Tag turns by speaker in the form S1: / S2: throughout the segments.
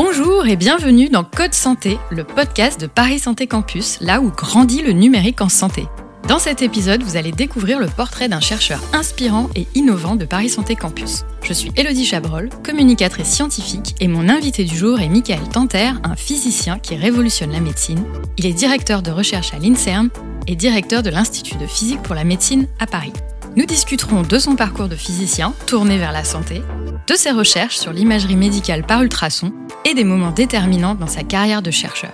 S1: Bonjour et bienvenue dans Code Santé, le podcast de Paris Santé Campus, là où grandit le numérique en santé. Dans cet épisode, vous allez découvrir le portrait d'un chercheur inspirant et innovant de Paris Santé Campus. Je suis Elodie Chabrol, communicatrice scientifique, et mon invité du jour est Michael Tanter, un physicien qui révolutionne la médecine. Il est directeur de recherche à l'INSERM et directeur de l'Institut de physique pour la médecine à Paris. Nous discuterons de son parcours de physicien, tourné vers la santé, de ses recherches sur l'imagerie médicale par ultrason et des moments déterminants dans sa carrière de chercheur.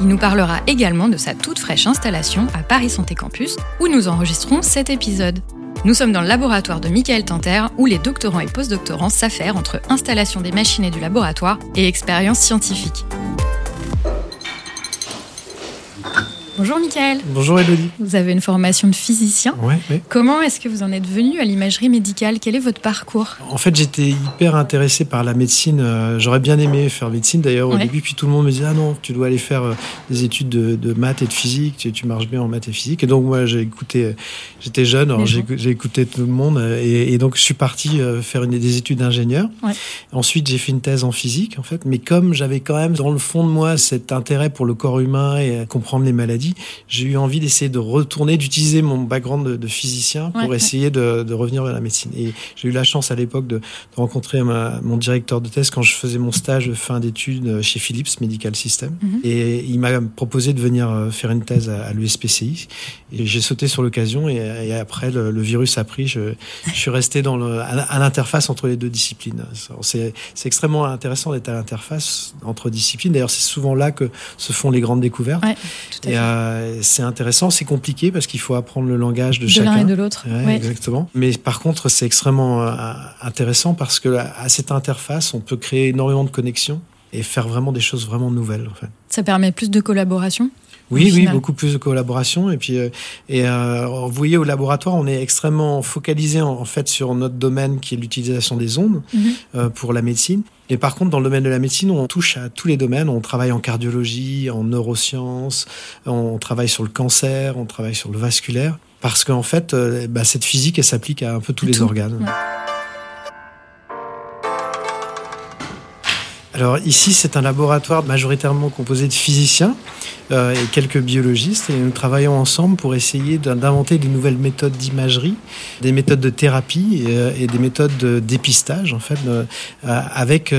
S1: Il nous parlera également de sa toute fraîche installation à Paris Santé Campus, où nous enregistrons cet épisode. Nous sommes dans le laboratoire de Michael Tanter, où les doctorants et postdoctorants s'affairent entre installation des machines et du laboratoire et expérience scientifique. Bonjour Michael.
S2: Bonjour Elodie.
S1: Vous avez une formation de physicien.
S2: Ouais, ouais.
S1: Comment est-ce que vous en êtes venu à l'imagerie médicale? Quel est votre parcours?
S2: En fait, j'étais hyper intéressé par la médecine. Euh, J'aurais bien aimé faire médecine d'ailleurs au
S1: Ouais.
S2: début. Puis tout le monde me disait Ah non, tu dois aller faire euh, des études de, de maths et de physique. Tu, tu marches bien en maths et physique. Et donc, moi, j'ai écouté. euh, J'étais jeune, alors j'ai écouté tout le monde. Et, et donc, je suis parti faire une, des études d'ingénieur. Ensuite, j'ai fait une thèse en physique, en fait. Mais comme j'avais quand même dans le fond de moi cet intérêt pour le corps humain et à comprendre les maladies, j'ai eu envie d'essayer de retourner, d'utiliser mon background de, de physicien pour
S1: Ouais, ouais.
S2: essayer de, de revenir vers la médecine. Et j'ai eu la chance à l'époque de, de rencontrer ma- mon directeur de thèse quand je faisais mon stage de fin d'études chez Philips Medical System.
S1: Mhm.
S2: Et il m'a proposé de venir euh, faire une thèse à, à l'USPCI. Et j'ai sauté sur l'occasion. Et, et après, le, le virus a pris. Je, je suis resté dans le, à, l'interface entre les deux disciplines. C'est extrêmement intéressant d'être à l'interface entre disciplines. D'ailleurs, c'est souvent là que se font les grandes découvertes.
S1: Ouais, tout à
S2: Et
S1: fait.
S2: Euh, c'est intéressant, c'est compliqué parce qu'il faut apprendre le langage de,
S1: de
S2: chacun.
S1: l'un et de l'autre.
S2: Ouais,
S1: Ouais.
S2: Exactement. Mais par contre, c'est extrêmement euh, intéressant parce que à à cette interface, on peut créer énormément de connexions et faire vraiment des choses vraiment nouvelles. En fait.
S1: Ça permet plus de collaboration?
S2: Oui, oui, beaucoup plus de collaboration. Et puis, euh, et euh, vous voyez, au laboratoire, on est extrêmement focalisé en, en fait sur notre domaine qui est l'utilisation des ondes
S1: Mhm.
S2: euh, pour la médecine. Et par contre, dans le domaine de la médecine, on touche à tous les domaines. On travaille en cardiologie, en neurosciences, on travaille sur le cancer, on travaille sur le vasculaire. Parce qu'en fait, bah, cette physique, elle s'applique à un peu tous les organes.
S1: Ouais.
S2: Alors ici, c'est un laboratoire majoritairement composé de physiciens euh, et quelques biologistes. Et nous travaillons ensemble pour essayer d'in- d'inventer des nouvelles méthodes d'imagerie, des méthodes de thérapie et, euh, des méthodes de dépistage, en fait, euh, avec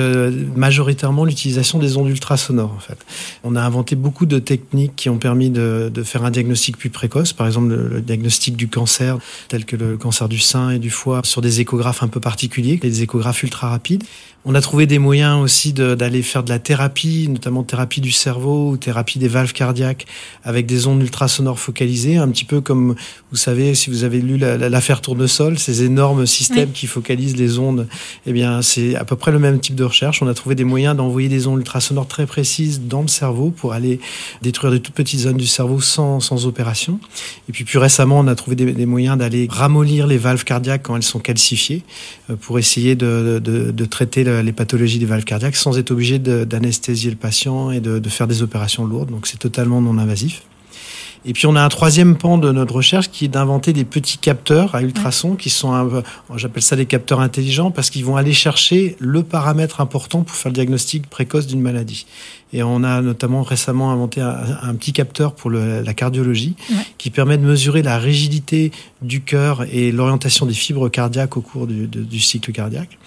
S2: majoritairement l'utilisation des ondes ultrasonores. En fait, on a inventé beaucoup de techniques qui ont permis de, faire un diagnostic plus précoce, par exemple le, le diagnostic du cancer, tel que le cancer du sein et du foie, sur des échographes un peu particuliers, des échographes ultra rapides. On a trouvé des moyens aussi d'aller faire de la thérapie, notamment thérapie du cerveau ou thérapie des valves cardiaques avec des ondes ultrasonores focalisées, un petit peu comme vous savez si vous avez lu la- la- l'affaire Tournesol, ces énormes systèmes qui focalisent les ondes. Eh bien, c'est à peu près le même type de recherche. On a trouvé des moyens d'envoyer des ondes ultrasonores très précises dans le cerveau pour aller détruire de toutes petites zones du cerveau sans, sans opération. Et puis plus récemment, on a trouvé des, des moyens d'aller ramollir les valves cardiaques quand elles sont calcifiées euh, pour essayer de, de- de traiter le- les pathologies des valves cardiaques sans être obligé d'anesthésier le patient et de, de faire des opérations lourdes. Donc c'est totalement non invasif. Et puis on a un troisième pan de notre recherche qui est d'inventer des petits capteurs à ultrasons qui sont, j'appelle ça des capteurs intelligents parce qu'ils vont aller chercher le paramètre important pour faire le diagnostic précoce d'une maladie. Et on a notamment récemment inventé un, un petit capteur pour le- la cardiologie
S1: Ouais.
S2: qui permet de mesurer la rigidité du cœur et l'orientation des fibres cardiaques au cours du, de- du cycle cardiaque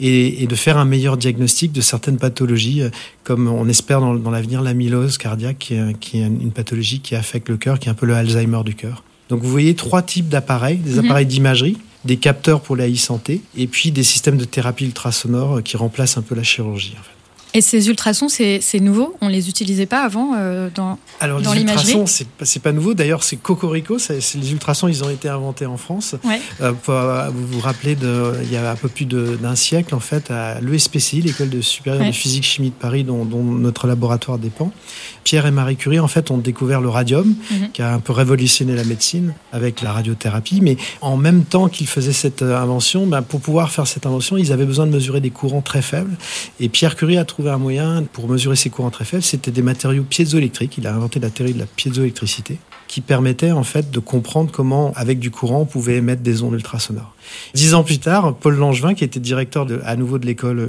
S2: et, et de faire un meilleur diagnostic de certaines pathologies, euh, comme on espère dans, dans l'avenir l'amylose cardiaque, qui est, qui est une pathologie qui affecte le cœur, qui est un peu le Alzheimer du cœur. Donc vous voyez trois types d'appareils, des
S1: Mhm.
S2: appareils d'imagerie, des capteurs pour la e-santé, et puis des systèmes de thérapie ultrasonore euh, qui remplacent un peu la chirurgie. en fait.
S1: Et ces ultrasons, c'est nouveau? On les utilisait pas avant euh, dans...
S2: Alors
S1: Dans
S2: les ultrasons, c'est pas, pas nouveau. D'ailleurs, c'est Cocorico. c'est- c'est- les ultrasons, ils ont été inventés en France.
S1: Ouais.
S2: Euh, pour, euh, vous vous rappelez, de, il y a un peu plus d'un siècle, en fait, à l'ESPCI, l'école de supérieure
S1: Ouais.
S2: de physique chimie de Paris, dont, dont notre laboratoire dépend. Pierre et Marie Curie, en fait, ont découvert le radium,
S1: Mhm.
S2: qui a un peu révolutionné la médecine avec la radiothérapie. Mais en même temps qu'ils faisaient cette euh, invention, ben, pour pouvoir faire cette invention, ils avaient besoin de mesurer des courants très faibles. Et Pierre Curie a trouvé un moyen pour mesurer ces courants très faibles. C'était des matériaux piézoélectriques. Il a inventé la théorie de la piézoélectricité qui permettait en fait de comprendre comment, avec du courant, on pouvait émettre des ondes ultrasonores. Dix ans plus tard, Paul Langevin, qui était directeur de, à nouveau de l'école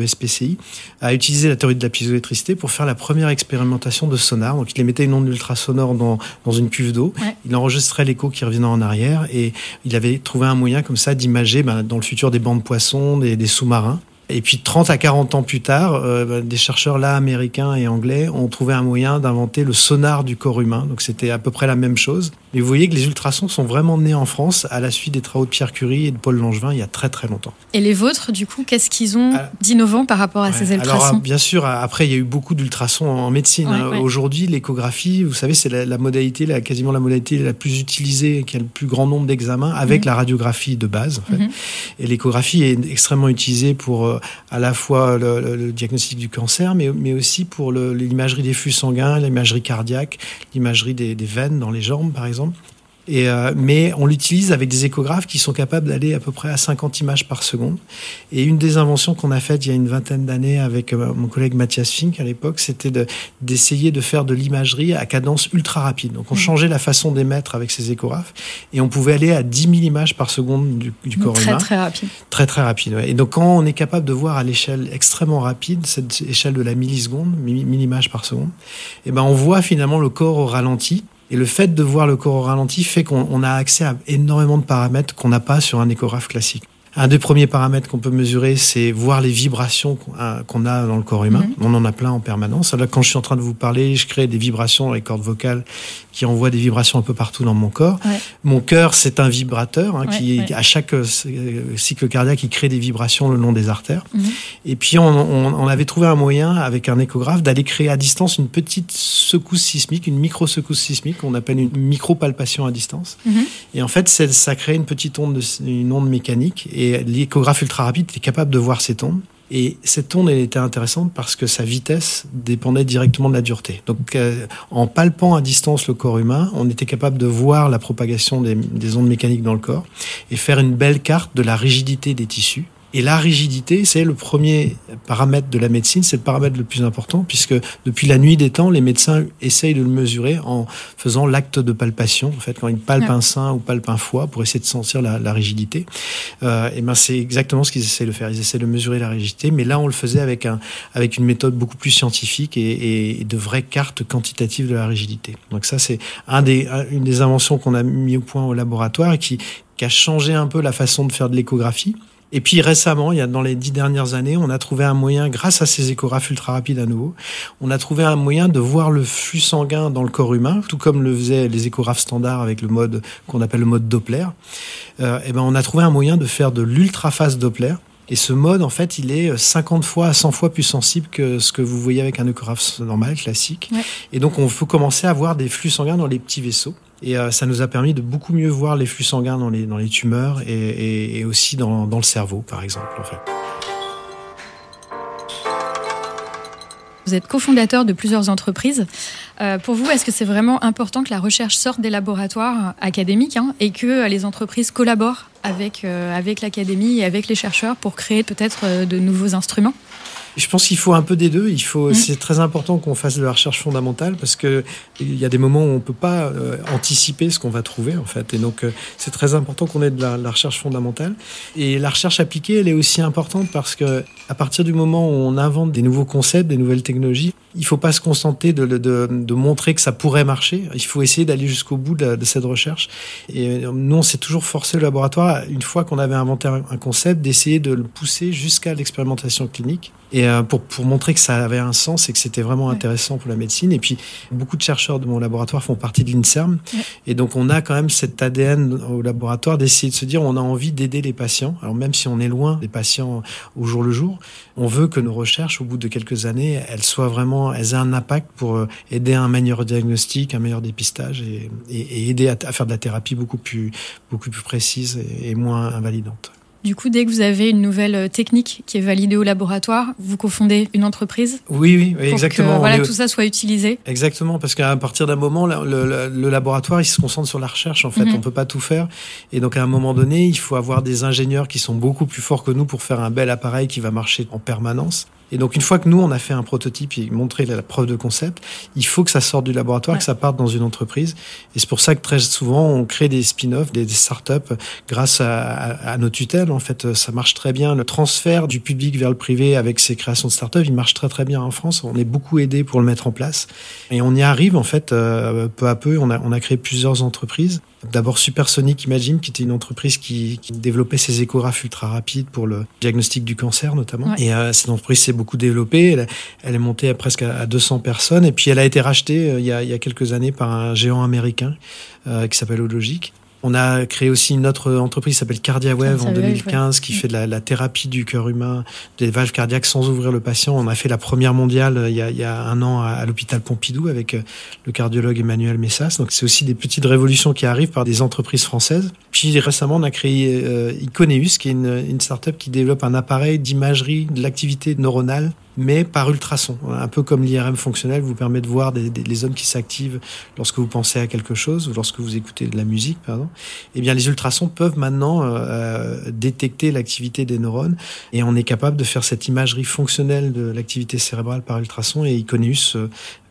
S2: ESPCI, a utilisé la théorie de la piézoélectricité pour faire la première expérimentation de sonar. Donc il émettait une onde ultrasonore dans, dans une cuve d'eau, il enregistrait l'écho qui revenait en arrière et il avait trouvé un moyen comme ça d'imager ben, dans le futur des bancs de poissons, des, des sous-marins. Et puis 30 à 40 ans plus tard, euh, des chercheurs là américains et anglais ont trouvé un moyen d'inventer le sonar du corps humain. Donc c'était à peu près la même chose. Mais vous voyez que les ultrasons sont vraiment nés en France à la suite des travaux de Pierre Curie et de Paul Langevin il y a très très longtemps.
S1: Et les vôtres, du coup, qu'est-ce qu'ils ont ah. d'innovant par rapport à ces ultrasons
S2: Alors bien sûr, après il y a eu beaucoup d'ultrasons en médecine. Aujourd'hui, l'échographie, vous savez, c'est la, modalité, la, quasiment la modalité la plus utilisée, qui a le plus grand nombre d'examens avec mhm. la radiographie de base. En fait. Mhm. Et l'échographie est extrêmement utilisée pour euh, à la fois le, diagnostic du cancer, mais, mais aussi pour l'imagerie des flux sanguins, l'imagerie cardiaque, l'imagerie des, des, veines dans les jambes, par exemple. Et, euh, mais on l'utilise avec des échographes qui sont capables d'aller à peu près à 50 images par seconde. Et une des inventions qu'on a faites il y a une vingtaine d'années avec euh, mon collègue Mathias Fink à l'époque, c'était d'essayer de, faire de l'imagerie à cadence ultra rapide. Donc on mmh. changeait la façon d'émettre avec ces échographes et on pouvait aller à 10 000 images par seconde du, du corps
S1: très,
S2: humain.
S1: Très rapide.
S2: Très très rapide. Ouais. Et donc quand on est capable de voir à l'échelle extrêmement rapide, cette échelle de la milliseconde, 1000 images par seconde, et eh ben on voit finalement le corps au ralenti et le fait de voir le corps au ralenti fait qu'on a accès à énormément de paramètres qu'on n'a pas sur un échographe classique. Un des premiers paramètres qu'on peut mesurer, c'est voir les vibrations qu'on a dans le corps humain. Mhm. On en a plein en permanence. Là, quand je suis en train de vous parler, je crée des vibrations dans les cordes vocales qui envoient des vibrations un peu partout dans mon corps. Mon cœur, c'est un vibrateur hein, qui, à chaque euh, cycle cardiaque, il crée des vibrations le long des artères. Mhm. Et puis, on, on, avait trouvé un moyen, avec un échographe, d'aller créer à distance une petite secousse sismique, une micro-secousse sismique qu'on appelle une micro-palpation à distance. Mhm. Et en fait, ça crée une petite onde, une onde mécanique. Et et l'échographe ultra rapide était capable de voir cette onde. Et cette onde, était intéressante parce que sa vitesse dépendait directement de la dureté. Donc, euh, en palpant à distance le corps humain, on était capable de voir la propagation des, ondes mécaniques dans le corps et faire une belle carte de la rigidité des tissus. Et la rigidité, c'est le premier paramètre de la médecine, c'est le paramètre le plus important, puisque depuis la nuit des temps, les médecins essayent de le mesurer en faisant l'acte de palpation. En fait, quand ils palpent un sein ou palpent un foie pour essayer de sentir la, rigidité, euh, et ben c'est exactement ce qu'ils essaient de faire. Ils essaient de mesurer la rigidité, mais là, on le faisait avec un avec une méthode beaucoup plus scientifique et, et de vraies cartes quantitatives de la rigidité. Donc ça, c'est un des une des inventions qu'on a mis au point au laboratoire et qui qui a changé un peu la façon de faire de l'échographie. Et puis récemment, il y a dans les dix dernières années, on a trouvé un moyen, grâce à ces échographes ultra rapides à nouveau, on a trouvé un moyen de voir le flux sanguin dans le corps humain, tout comme le faisaient les échographes standards avec le mode qu'on appelle le mode Doppler. Euh, et ben on a trouvé un moyen de faire de l'ultraphase Doppler. Et ce mode, en fait, il est 50 fois à 100 fois plus sensible que ce que vous voyez avec un échographe normal, classique. Et donc, on peut commencer à voir des flux sanguins dans les petits vaisseaux. Et euh, ça nous a permis de beaucoup mieux voir les flux sanguins dans les, dans les tumeurs et, et, aussi dans, dans, le cerveau, par exemple. En fait.
S1: Vous êtes cofondateur de plusieurs entreprises. Euh, pour vous, est-ce que c'est vraiment important que la recherche sorte des laboratoires académiques hein, et que les entreprises collaborent avec, euh, avec l'académie et avec les chercheurs pour créer peut-être de nouveaux instruments?
S2: Je pense qu'il faut un peu des deux. Il faut, mm. c'est très important qu'on fasse de la recherche fondamentale parce que il y a des moments où on peut pas euh, anticiper ce qu'on va trouver en fait. Et donc, euh, c'est très important qu'on ait de la, recherche fondamentale. Et la recherche appliquée, elle est aussi importante parce que à partir du moment où on invente des nouveaux concepts, des nouvelles technologies, il faut pas se contenter de, de, de, montrer que ça pourrait marcher. Il faut essayer d'aller jusqu'au bout de, de, cette recherche. Et euh, nous, on s'est toujours forcé le laboratoire, une fois qu'on avait inventé un concept, d'essayer de le pousser jusqu'à l'expérimentation clinique et euh, pour, pour montrer que ça avait un sens et que c'était vraiment intéressant pour la médecine. Et puis, beaucoup de chercheurs de mon laboratoire font partie de l'INSERM. Et donc, on a quand même cet ADN au laboratoire d'essayer de se dire, on a envie d'aider les patients. Alors, même si on est loin des patients au jour le jour, on veut que nos recherches, au bout de quelques années, elles soient vraiment, elles aient un impact pour euh, aider à un meilleur diagnostic, un meilleur dépistage et, et, aider à, faire de la thérapie beaucoup plus, beaucoup plus précise et, et moins invalidante.
S1: Du coup, dès que vous avez une nouvelle euh, technique qui est validée au laboratoire, vous cofondez une entreprise
S2: Oui, oui, exactement.
S1: Que, voilà, tout ça soit utilisé.
S2: Exactement, parce qu'à partir d'un moment, le, laboratoire, il se concentre sur la recherche. En fait, mhm. on peut pas tout faire, et donc à un moment donné, il faut avoir des ingénieurs qui sont beaucoup plus forts que nous pour faire un bel appareil qui va marcher en permanence. Et donc, une fois que nous, on a fait un prototype et montré la preuve de concept, il faut que ça sorte du laboratoire, que ça parte dans une entreprise. Et c'est pour ça que très souvent, on crée des spin-offs, des, startups grâce à, nos tutelles. En fait, ça marche très bien. Le transfert du public vers le privé avec ces créations de startups, il marche très très bien en France. On est beaucoup aidé pour le mettre en place. Et on y arrive, en fait, euh, peu à peu. On a, on a créé plusieurs entreprises. D'abord Supersonic Imagine, qui était une entreprise qui, qui, développait ses échographes ultra rapides pour le diagnostic du cancer notamment. Et euh, cette entreprise s'est beaucoup développée. Elle, elle, est montée à presque à 200 personnes. Et puis elle a été rachetée euh, il, y a, il, y a, quelques années par un géant américain euh, qui s'appelle Ologic. On a créé aussi une autre entreprise qui s'appelle CardiaWave en 2015 qui fait de la, la thérapie du cœur humain, des valves cardiaques sans ouvrir le patient. On a fait la première mondiale euh, il y a, il y a un an à, à l'hôpital Pompidou avec euh, le cardiologue Emmanuel Messas. Donc c'est aussi des petites révolutions qui arrivent par des entreprises françaises. Puis récemment, on a créé euh, Iconeus, qui est une, une start-up qui développe un appareil d'imagerie de l'activité neuronale mais par ultrasons. Un peu comme l'IRM fonctionnel vous permet de voir des, zones qui s'activent lorsque vous pensez à quelque chose ou lorsque vous écoutez de la musique, pardon. Eh bien, les ultrasons peuvent maintenant euh, détecter l'activité des neurones et on est capable de faire cette imagerie fonctionnelle de l'activité cérébrale par ultrasons et Iconeus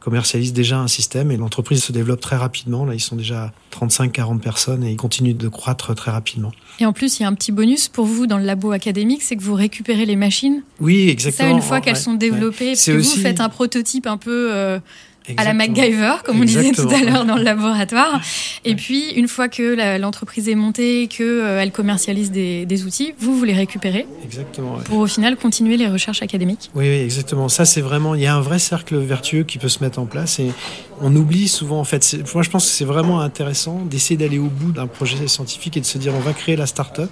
S2: euh, commercialise déjà un système et l'entreprise se développe très rapidement. Là, ils sont déjà 35-40 personnes et ils continuent de croître très rapidement.
S1: Et en plus, il y a un petit bonus pour vous dans le labo académique, c'est que vous récupérez les machines.
S2: Oui, exactement.
S1: Ça, une fois qu'elles ouais, sont développées, ouais. parce que aussi... vous faites un prototype un peu... Euh Exactement. à la MacGyver, comme on disait tout à l'heure dans le laboratoire. Et puis, une fois que l'entreprise est montée, qu'elle euh, commercialise des, des, outils, vous, vous les récupérez
S2: exactement, ouais.
S1: pour au final continuer les recherches académiques.
S2: Oui, oui exactement. Ça, c'est vraiment, il y a un vrai cercle vertueux qui peut se mettre en place et on oublie souvent, en fait, moi je pense que c'est vraiment intéressant d'essayer d'aller au bout d'un projet scientifique et de se dire on va créer la start-up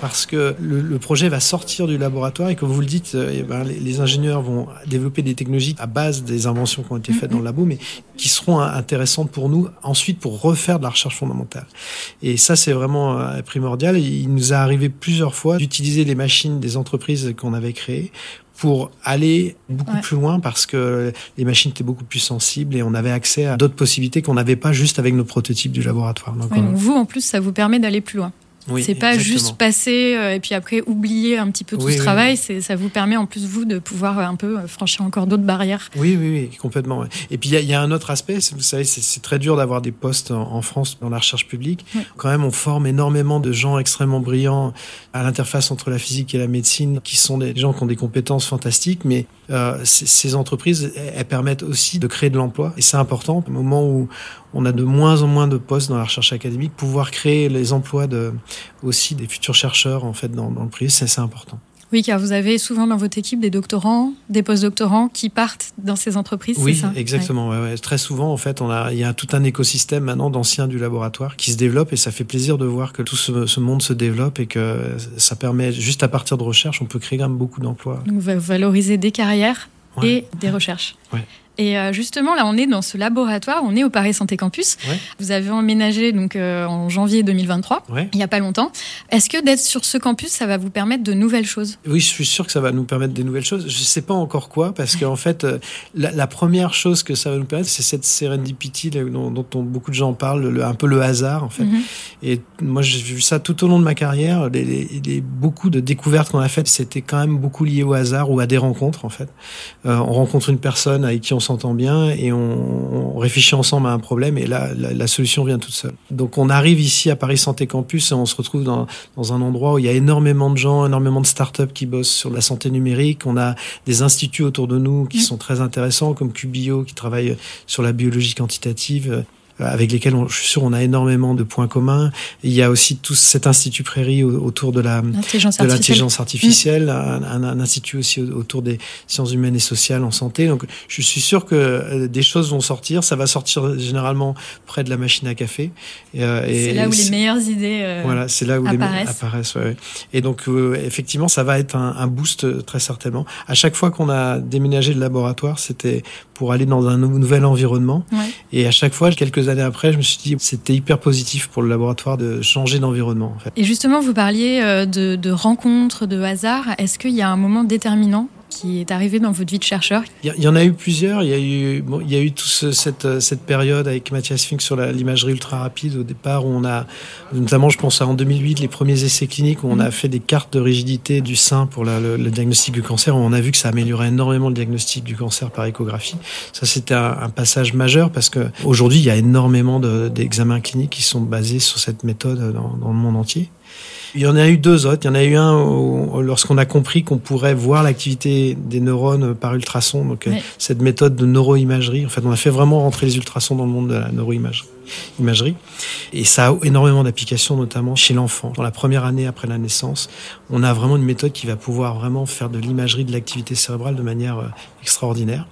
S2: parce que le, projet va sortir du laboratoire et comme vous le dites, eh ben, les, les, ingénieurs vont développer des technologies à base des inventions qui ont été faites dans le labo, mais qui seront intéressantes pour nous ensuite pour refaire de la recherche fondamentale. Et ça, c'est vraiment euh, primordial. Il nous a arrivé plusieurs fois d'utiliser les machines des entreprises qu'on avait créées pour aller beaucoup ouais. plus loin parce que les machines étaient beaucoup plus sensibles et on avait accès à d'autres possibilités qu'on n'avait pas juste avec nos prototypes du laboratoire.
S1: Donc, ouais, on... donc vous, en plus, ça vous permet d'aller plus loin. Oui, c'est pas exactement. juste passer euh, et puis après oublier un petit peu tout oui, ce oui, travail. Oui. Ça vous permet en plus vous de pouvoir un peu euh, franchir encore d'autres barrières.
S2: Oui, oui, oui, complètement. Et puis il y, y, a un autre aspect. Vous savez, c'est très dur d'avoir des postes en, en, France dans la recherche publique. Quand même, on forme énormément de gens extrêmement brillants à l'interface entre la physique et la médecine, qui sont des gens qui ont des compétences fantastiques, mais euh, ces entreprises, elles permettent aussi de créer de l'emploi. Et c'est important, au moment où on a de moins en moins de postes dans la recherche académique, pouvoir créer les emplois de, aussi des futurs chercheurs en fait dans, dans le privé, c'est important.
S1: Oui, car vous avez souvent dans votre équipe des doctorants, des postdoctorants qui partent dans ces entreprises.
S2: Oui,
S1: ça?
S2: exactement. Ouais. Ouais, ouais. Très souvent, en fait, on a, il y a tout un écosystème maintenant d'anciens du laboratoire qui se développe et ça fait plaisir de voir que tout ce, ce, monde se développe et que ça permet, juste à partir de recherche, on peut créer quand même beaucoup d'emplois.
S1: Donc, vous valoriser des carrières et des recherches. Et euh, justement, là, on est dans ce laboratoire, on est au Paris Santé Campus.
S2: Ouais.
S1: Vous avez emménagé donc euh, en janvier 2023,
S2: ouais.
S1: il n'y a pas longtemps. Est-ce que d'être sur ce campus, ça va vous permettre de nouvelles choses?
S2: Oui, je suis sûr que ça va nous permettre des nouvelles choses. Je ne sais pas encore quoi, parce qu'en fait, euh, la, la, première chose que ça va nous permettre, c'est cette serendipity dont, dont on, beaucoup de gens parlent, le, un peu le hasard, en fait. Mm -hmm. Et moi, j'ai vu ça tout au long de ma carrière. Les, les, les beaucoup de découvertes qu'on a faites, c'était quand même beaucoup lié au hasard ou à des rencontres, en fait. Euh, on rencontre une personne avec qui on s'entend bien et on, on, réfléchit ensemble à un problème et là, la, la, solution vient toute seule. Donc on arrive ici à Paris Santé Campus et on se retrouve dans, dans un endroit où il y a énormément de gens, énormément de startups qui bossent sur la santé numérique. On a des instituts autour de nous qui mmh. sont très intéressants comme Cubio qui travaille sur la biologie quantitative avec lesquels on, je suis sûr on a énormément de points communs. Il y a aussi tout cet institut Prairie autour de la de l'intelligence artificielle, mmh. un, institut aussi autour des sciences humaines et sociales en santé. Donc je suis sûr que euh, des choses vont sortir. Ça va sortir généralement près de la machine à café.
S1: Euh, c'est là où les meilleures idées euh,
S2: voilà, c'est là où
S1: apparaissent.
S2: les apparaissent. Ouais. Et donc euh, effectivement, ça va être un, un boost très certainement. À chaque fois qu'on a déménagé le laboratoire, c'était pour aller dans un nouvel environnement.
S1: Ouais.
S2: Et à chaque fois, quelques années après, je me suis dit c'était hyper positif pour le laboratoire de changer d'environnement. En fait.
S1: Et justement, vous parliez euh, de, de rencontres, de hasard. Est-ce qu'il y a un moment déterminant qui est arrivé dans votre vie de chercheur
S2: Il y, en a eu plusieurs. Il y a eu, bon, il y a eu toute cette, cette période avec Mathias Fink sur l'imagerie ultra rapide au départ où on a, notamment je pense à en 2008, les premiers essais cliniques où on a mm. fait des cartes de rigidité du sein pour le, diagnostic du cancer. Où on a vu que ça améliorait énormément le diagnostic du cancer par échographie. Ça c'était un, passage majeur parce que aujourd'hui il y a énormément d'examens cliniques qui sont basés sur cette méthode dans, dans le monde entier. Il y en a eu deux autres. Il y en a eu un lorsqu'on a compris qu'on pourrait voir l'activité des neurones par ultrasons. Donc, euh, cette méthode de neuroimagerie. En fait, on a fait vraiment rentrer les ultrasons dans le monde de la neuroimagerie. Et ça a énormément d'applications, notamment chez l'enfant. Dans la première année après la naissance, on a vraiment une méthode qui va pouvoir vraiment faire de l'imagerie de l'activité cérébrale de manière euh, extraordinaire.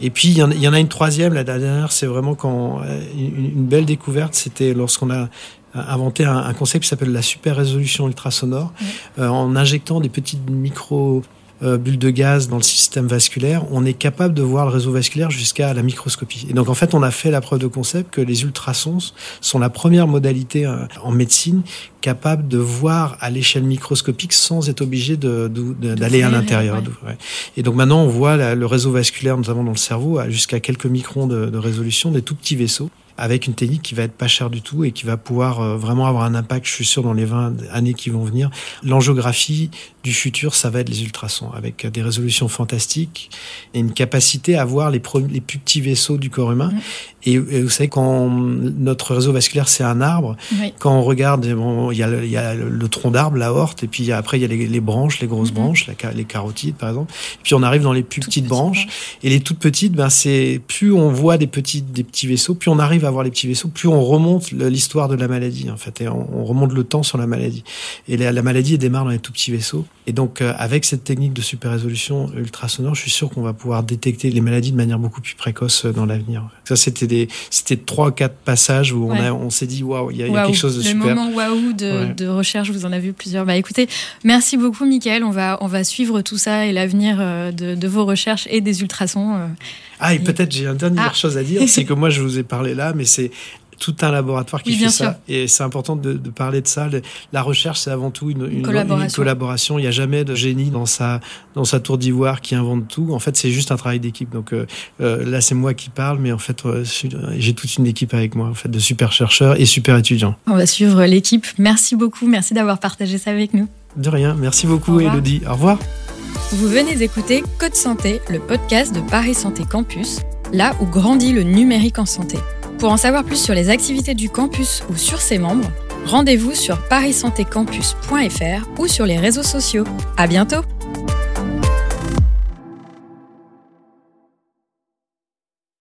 S2: Et puis il y, en, a une troisième, la dernière, c'est vraiment quand euh, une belle découverte, c'était lorsqu'on a inventé un, concept qui s'appelle la super résolution ultrasonore, euh, en injectant des petites micro euh, bulles de gaz dans le système vasculaire, on est capable de voir le réseau vasculaire jusqu'à la microscopie. Et donc en fait, on a fait la preuve de concept que les ultrasons sont la première modalité euh, en médecine capable de voir à l'échelle microscopique sans être obligé d'aller à l'intérieur. Et donc maintenant, on voit le réseau vasculaire, notamment dans le cerveau, jusqu'à quelques microns de, de résolution, des tout petits vaisseaux avec une technique qui va être pas chère du tout et qui va pouvoir euh, vraiment avoir un impact, je suis sûr, dans les 20 années qui vont venir. L'angiographie du futur, ça va être les ultrasons, avec des résolutions fantastiques et une capacité à voir les, les plus petits vaisseaux du corps humain. Et, vous savez, quand notre réseau vasculaire, c'est un arbre, quand on regarde, bon, il y a le, il y a le tronc d'arbre, la horte, et puis après, il y a les, les branches, les grosses mm-hmm. branches, les carotides, par exemple. Et puis on arrive dans les plus petites, branches. Et les toutes petites, ben, c'est plus on voit des petits, des petits vaisseaux, plus on arrive à voir les petits vaisseaux, plus on remonte l'histoire de la maladie, en fait. Et on, remonte le temps sur la maladie. Et la, la maladie, elle démarre dans les tout petits vaisseaux. Et donc, euh, avec cette technique de super résolution ultrasonore, je suis sûr qu'on va pouvoir détecter les maladies de manière beaucoup plus précoce euh, dans l'avenir. Ça, c'était des, c'était trois, quatre passages où on a, on s'est dit, waouh, il y, a quelque chose de super.
S1: Le moment waouh de, de, recherche, vous en avez vu plusieurs. Bah, écoutez, merci beaucoup, Mickaël. On va, on va suivre tout ça et l'avenir euh, de, de, vos recherches et des ultrasons.
S2: Ah, et, peut-être j'ai une dernière ah. chose à dire, c'est que moi, je vous ai parlé là, mais c'est tout un laboratoire qui fait ça. Et c'est important de, parler de ça. La recherche, c'est avant tout une, collaboration. Il n'y a jamais de génie dans sa, dans sa tour d'ivoire qui invente tout. En fait, c'est juste un travail d'équipe. Donc euh, euh, là, c'est moi qui parle, mais en fait, euh, j'ai toute une équipe avec moi, en fait, de super chercheurs et super étudiants.
S1: On va suivre l'équipe. Merci beaucoup. Merci d'avoir partagé ça avec nous.
S2: De rien. Merci beaucoup, Elodie. Au revoir.
S1: Vous venez d'écouter Code Santé, le podcast de Paris Santé Campus, là où grandit le numérique en santé. Pour en savoir plus sur les activités du campus ou sur ses membres, rendez-vous sur parissantécampus.fr ou sur les réseaux sociaux. À bientôt!